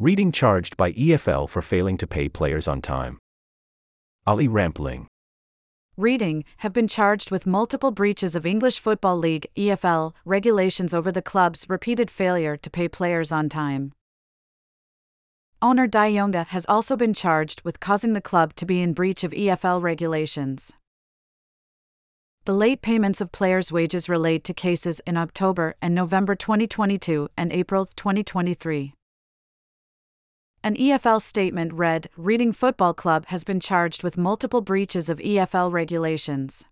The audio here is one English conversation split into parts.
Reading charged by EFL for failing to pay players on time. Ali Rampling. Reading have been charged with multiple breaches of English Football League EFL regulations over the club's repeated failure to pay players on time. Owner Dai Yongge has also been charged with causing the club to be in breach of EFL regulations. The late payments of players' wages relate to cases in October and November 2022 and April 2023. An EFL statement read Reading Football Club has been charged with multiple breaches of EFL regulations.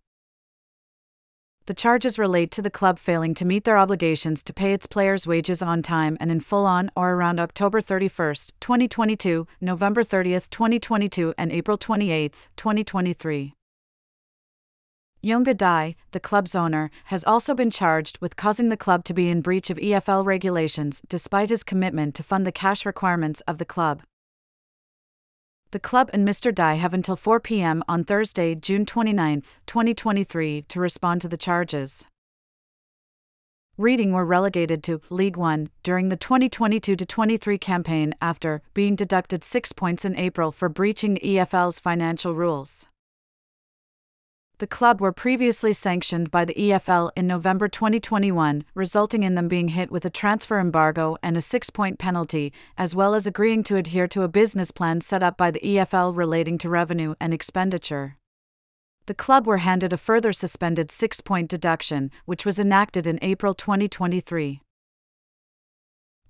The charges relate to the club failing to meet their obligations to pay its players' wages on time and in full on or around October 31, 2022, November 30, 2022, and April 28, 2023. Yongge Dai, the club's owner, has also been charged with causing the club to be in breach of EFL regulations despite his commitment to fund the cash requirements of the club. The club and Mr. Dai have until 4 p.m. on Thursday, June 29, 2023, to respond to the charges. Reading were relegated to League One during the 2022 23 campaign after being deducted six points in April for breaching the EFL's financial rules. The club were previously sanctioned by the EFL in November 2021, resulting in them being hit with a transfer embargo and a six point penalty, as well as agreeing to adhere to a business plan set up by the EFL relating to revenue and expenditure. The club were handed a further suspended six point deduction, which was enacted in April 2023.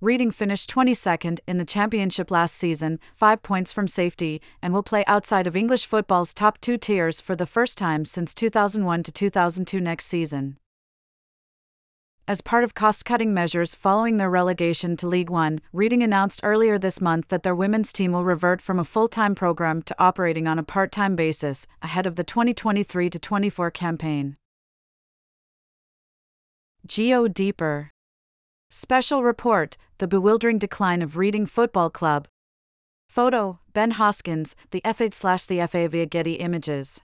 Reading finished 22nd in the championship last season, 5 points from safety, and will play outside of English football's top two tiers for the first time since 2001 to 2002 next season. As part of cost cutting measures following their relegation to League One, Reading announced earlier this month that their women's team will revert from a full time program to operating on a part time basis ahead of the 2023 24 campaign. Geo Deeper Special Report The Bewildering Decline of Reading Football Club. Photo Ben Hoskins, the FA slash the FA via Getty Images.